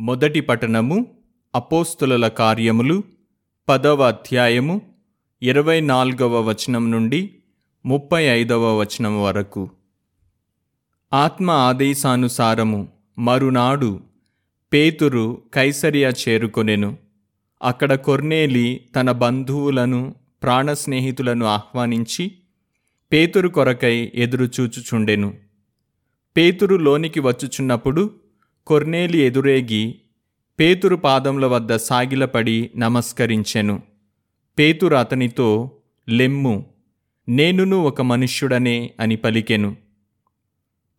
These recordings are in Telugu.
మొదటి పట్టణము అపోస్తుల కార్యములు పదవ అధ్యాయము ఇరవై నాలుగవ వచనం నుండి ముప్పై ఐదవ వచనం వరకు. ఆత్మ ఆదేశానుసారము మరునాడు పేతురు కైసరియా చేరుకొనెను. అక్కడ కొర్నేలి తన బంధువులను ప్రాణ స్నేహితులను ఆహ్వానించి పేతురు కొరకై ఎదురుచూచుచుండెను. పేతురు లోనికి వచ్చుచున్నప్పుడు కొర్నేలి ఎదురేగి పేతురు పాదముల వద్ద సాగిలపడి నమస్కరించెను. పేతురు అతనితో లెమ్ము నేనును ఒక మనుష్యుడనే అని పలికెను.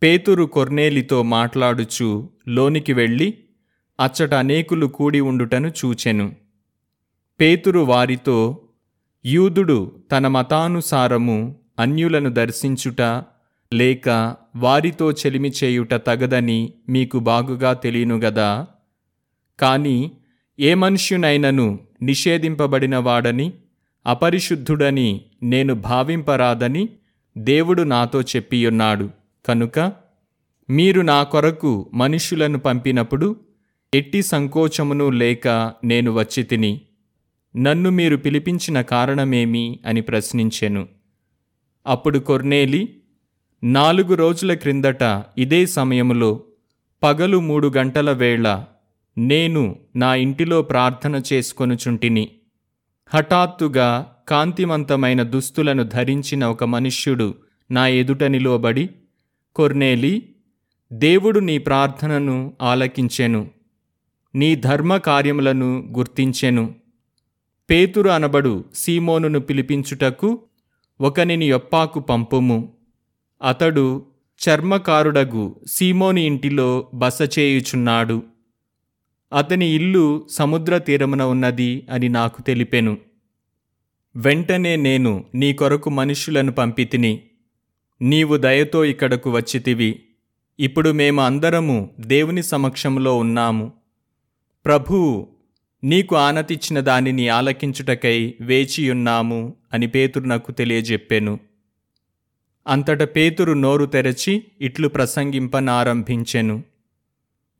పేతురు కొర్నేలితో మాట్లాడుచు లోనికి వెళ్ళి అచ్చట అనేకులు కూడి ఉండుటను చూచెను. పేతురు వారితో యూదుడు తన మతానుసారము అన్యులను దర్శించుట లేక వారితో చెలిమి చేయుట తగదని మీకు బాగుగా తెలియనుగదా కాని ఏ మనుష్యునైనను నిషేధింపబడినవాడని అపరిశుద్ధుడని నేను భావింపరాదని దేవుడు నాతో చెప్పియున్నాడు. కనుక మీరు నా కొరకు మనుష్యులను పంపినప్పుడు ఎట్టి సంకోచమును లేక నేను వచ్చి తిని నన్ను మీరు పిలిపించిన కారణమేమి అని ప్రశ్నించెను. అప్పుడు కొర్నేలి నాలుగు రోజుల క్రిందట ఇదే సమయములో పగలు మూడు గంటల వేళ నేను నా ఇంటిలో ప్రార్థన చేసుకొనుచుంటిని. హఠాత్తుగా కాంతివంతమైన దుస్తులను ధరించిన ఒక మనుష్యుడు నా ఎదుట నిలువబడి కొర్నేలి దేవుడు నీ ప్రార్థనను ఆలకించెను నీ ధర్మ కార్యములను గుర్తించెను పేతురు అనబడు సీమోనును పిలిపించుటకు ఒకనిని యొప్పాకు పంపుము. అతడు చర్మకారుడగు సీమోని ఇంటిలో బస చేయుచున్నాడు. అతని ఇల్లు సముద్ర తీరమున ఉన్నది అని నాకు తెలిపెను. వెంటనే నేను నీ కొరకు మనుష్యులను పంపితిని. నీవు దయతో ఇక్కడకు వచ్చితివి. ఇప్పుడు మేము అందరము దేవుని సమక్షంలో ఉన్నాము. ప్రభువు నీకు ఆనతిచ్చిన దానిని ఆలకించుటకై వేచియున్నాము అని పేతురు నాకు తెలియజెప్పాను. అంతట పేతురు నోరు తెరచి ఇట్లు ప్రసంగింపనారంభించెను.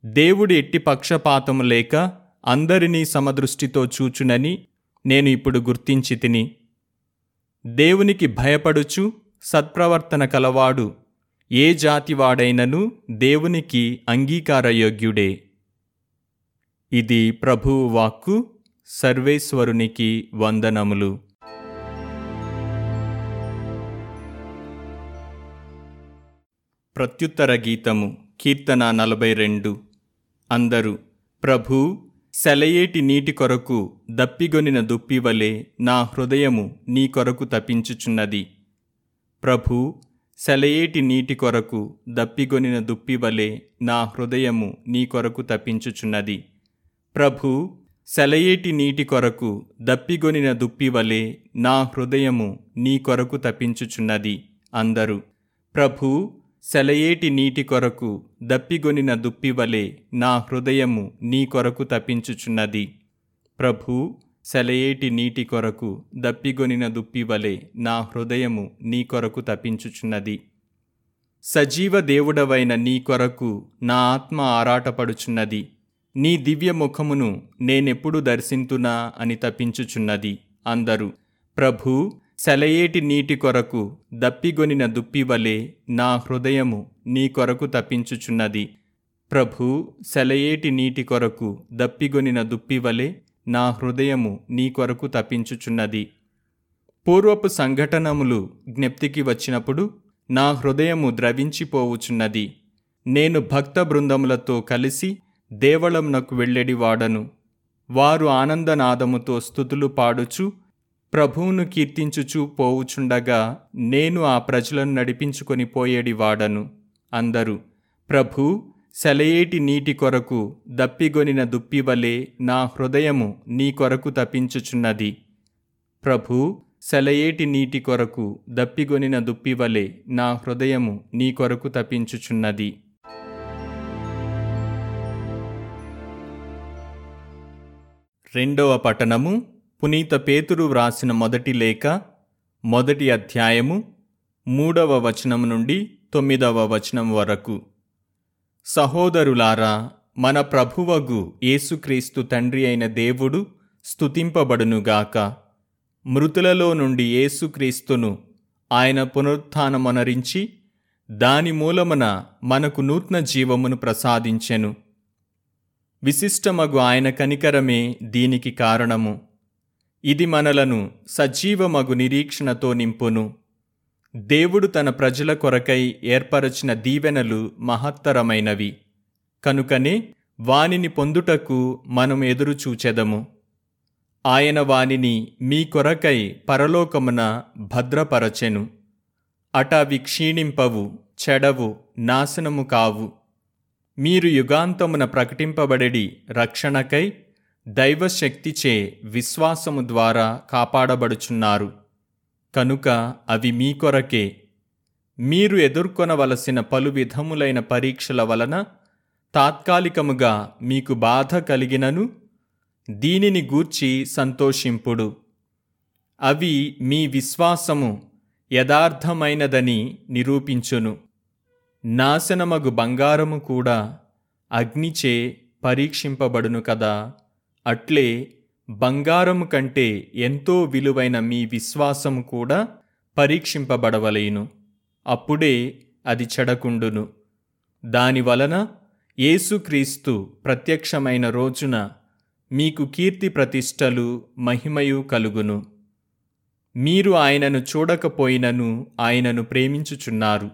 దేవుడి ఎట్టి పక్షపాతము లేక అందరినీ సమదృష్టితో చూచునని నేను ఇప్పుడు గుర్తించి తిని. దేవునికి భయపడుచు సత్ప్రవర్తన కలవాడు ఏ జాతివాడైనను దేవునికి అంగీకారయోగ్యుడే. ఇది ప్రభువు వాక్కు సర్వేశ్వరునికి వందనములు. ప్రత్యుత్తర గీతము కీర్తన నలభై రెండు అందరూ ప్రభూ సెలయేటి నీటి కొరకు దప్పిగొనిన దుప్పివలే నా హృదయము నీ కొరకు తపించుచున్నది. ప్రభూ సెలయేటి నీటి కొరకు దప్పిగొనిన దుప్పివలే నా హృదయము నీ కొరకు తపించుచున్నది. ప్రభూ సెలయేటి నీటి కొరకు దప్పిగొనిన దుప్పివలే నా హృదయము నీ కొరకు తపించుచున్నది. అందరూ ప్రభూ సెలయేటి నీటి కొరకు దప్పిగొనిన దుప్పివలే నా హృదయము నీ కొరకు తపించుచున్నది. ప్రభూ సెలయేటి నీటి కొరకు దప్పిగొనిన దుప్పివలే నా హృదయము నీ కొరకు తపించుచున్నది. సజీవ దేవుడవైన నీ కొరకు నా ఆత్మ ఆరాటపడుచున్నది. నీ దివ్య ముఖమును నేనెప్పుడు దర్శింతునా అని తపించుచున్నది. అందరూ ప్రభూ సెలయేటి నీటి కొరకు దప్పిగొనిన దుప్పివలే నా హృదయము నీ కొరకు తప్పించుచున్నది. ప్రభు సెలయేటి నీటి కొరకు దప్పిగొనిన దుప్పివలే నా హృదయము నీ కొరకు తప్పించుచున్నది. పూర్వపు సంఘటనములు జ్ఞప్తికి వచ్చినప్పుడు నా హృదయము ద్రవించిపోవుచున్నది. నేను భక్త బృందములతో కలిసి దేవళంనకు వెళ్ళెడివాడను. వారు ఆనందనాదముతో స్థుతులు పాడుచు ప్రభువును కీర్తించుచూ పోవుచుండగా నేను ఆ ప్రజలను నడిపించుకొని పోయేడి వాడను. అందరూ ప్రభూ సెలయేటి నీటి కొరకు దప్పిగొనిన దుప్పివలే నా హృదయము నీ కొరకు తప్పించుచున్నది. ప్రభూ సెలయేటి నీటి కొరకు దప్పిగొనిన దుప్పివలే నా హృదయము నీ కొరకు తప్పించుచున్నది. రెండవ పట్టణము పునీత పేతురు వ్రాసిన మొదటి లేఖ మొదటి అధ్యాయము మూడవ వచనం నుండి తొమ్మిదవ వచనం వరకు. సహోదరులారా మన ప్రభువగు యేసుక్రీస్తు తండ్రి అయిన దేవుడు స్తుతింపబడునుగాక మృతులలో నుండి యేసుక్రీస్తును ఆయన పునరుత్నమనరించి దాని మూలమున మనకు నూతన జీవమును ప్రసాదించెను. విశిష్టమగు ఆయన కనికరమే దీనికి కారణము. ఇది మనలను సజీవమగు నిరీక్షణతో నింపును. దేవుడు తన ప్రజల కొరకై ఏర్పరచిన దీవెనలు మహత్తరమైనవి. కనుకనే వానిని పొందుటకు మనం ఎదురు చూచెదము. ఆయన వానిని మీ కొరకై పరలోకమున భద్రపరచెను. అటవి క్షీణింపవు చెడవు నాశనము కావు. మీరు యుగాంతమున ప్రకటింపబడి రక్షణకై దైవశక్తిచే విశ్వాసము ద్వారా కాపాడబడుచున్నారు. కనుక అవి మీ కొరకే. మీరు ఎదుర్కొనవలసిన పలు విధములైన పరీక్షల వలన తాత్కాలికముగా మీకు బాధ కలిగినను దీనిని గూర్చి సంతోషింపుడు. అవి మీ విశ్వాసము యథార్థమైనదని నిరూపించును. నాశనమగు బంగారము కూడా అగ్నిచే పరీక్షింపబడును కదా. అట్లే బంగారము కంటే ఎంతో విలువైన మీ విశ్వాసము కూడా పరీక్షింపబడవలేను. అప్పుడే అది చెడకుండును. దానివలన యేసుక్రీస్తు ప్రత్యక్షమైన రోజున మీకు కీర్తి ప్రతిష్టలు మహిమయు కలుగును. మీరు ఆయనను చూడకపోయినను ఆయనను ప్రేమించుచున్నారు.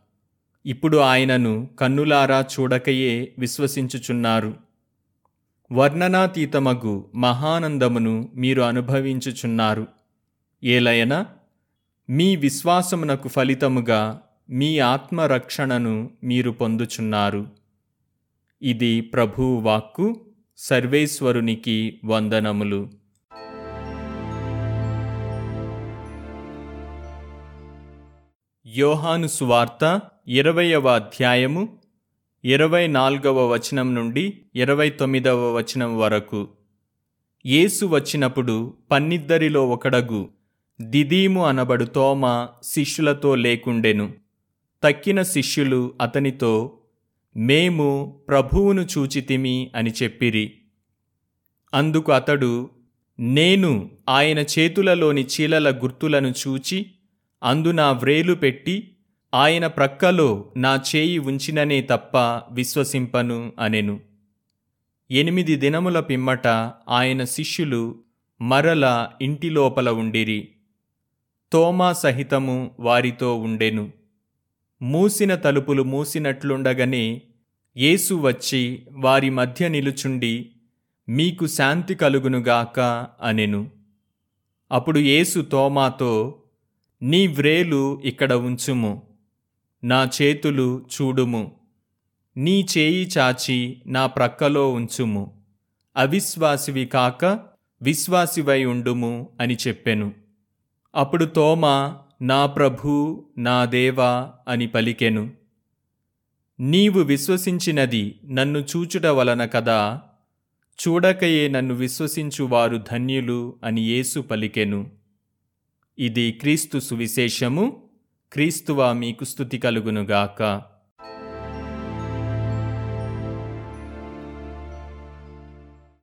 ఇప్పుడు ఆయనను కన్నులారా చూడకయే విశ్వసించుచున్నారు. వర్ణనాతీతమగు మహానందమును మీరు అనుభవించుచున్నారు. ఏలయన మీ విశ్వాసమునకు ఫలితముగా మీ ఆత్మరక్షణను మీరు పొందుచున్నారు. ఇది ప్రభువు వాక్కు సర్వేశ్వరునికి వందనములు. యోహాను సువార్త ఇరవయవ అధ్యాయము ఇరవై నాలుగవ వచనం నుండి ఇరవై తొమ్మిదవ వచనం వరకు. యేసు వచ్చినప్పుడు పన్నిద్దరిలో ఒకడగు. దిదీము అనబడు తోమ శిష్యులతో లేకుండెను. తక్కిన శిష్యులు అతనితో మేము ప్రభువును చూచితిమి అని చెప్పిరి. అందుకు అతడు నేను ఆయన చేతులలోని చీలల గుర్తులను చూచి అందు నా వ్రేలు పెట్టి ఆయన ప్రక్కలో నా చేయి ఉంచిననే తప్ప విశ్వసింపను అనెను. ఎనిమిది దినముల పిమ్మట ఆయన శిష్యులు మరల ఇంటి లోపల ఉండిరి. తోమా సహితము వారితో ఉండెను. మూసిన తలుపులు మూసినట్లుండగనే యేసు వచ్చి వారి మధ్య నిలుచుండి మీకు శాంతి కలుగునుగాక అనెను. అప్పుడు యేసు తోమాతో నీ వ్రేలు ఇక్కడ ఉంచుము. నా చేతులు చూడుము. నీ చేయి చాచి నా ప్రక్కలో ఉంచుము. అవిశ్వాసివి కాక విశ్వాసివై ఉండుము అని చెప్పెను. అప్పుడు తోమా నా ప్రభూ నా దేవా అని పలికెను. నీవు విశ్వసించినది నన్ను చూచుట వలన కదా. చూడకయే నన్ను విశ్వసించువారు ధన్యులు అని యేసు పలికెను. ఇది క్రీస్తు సువిశేషము. క్రీస్తువా మీకు స్థుతి కలుగునుగాక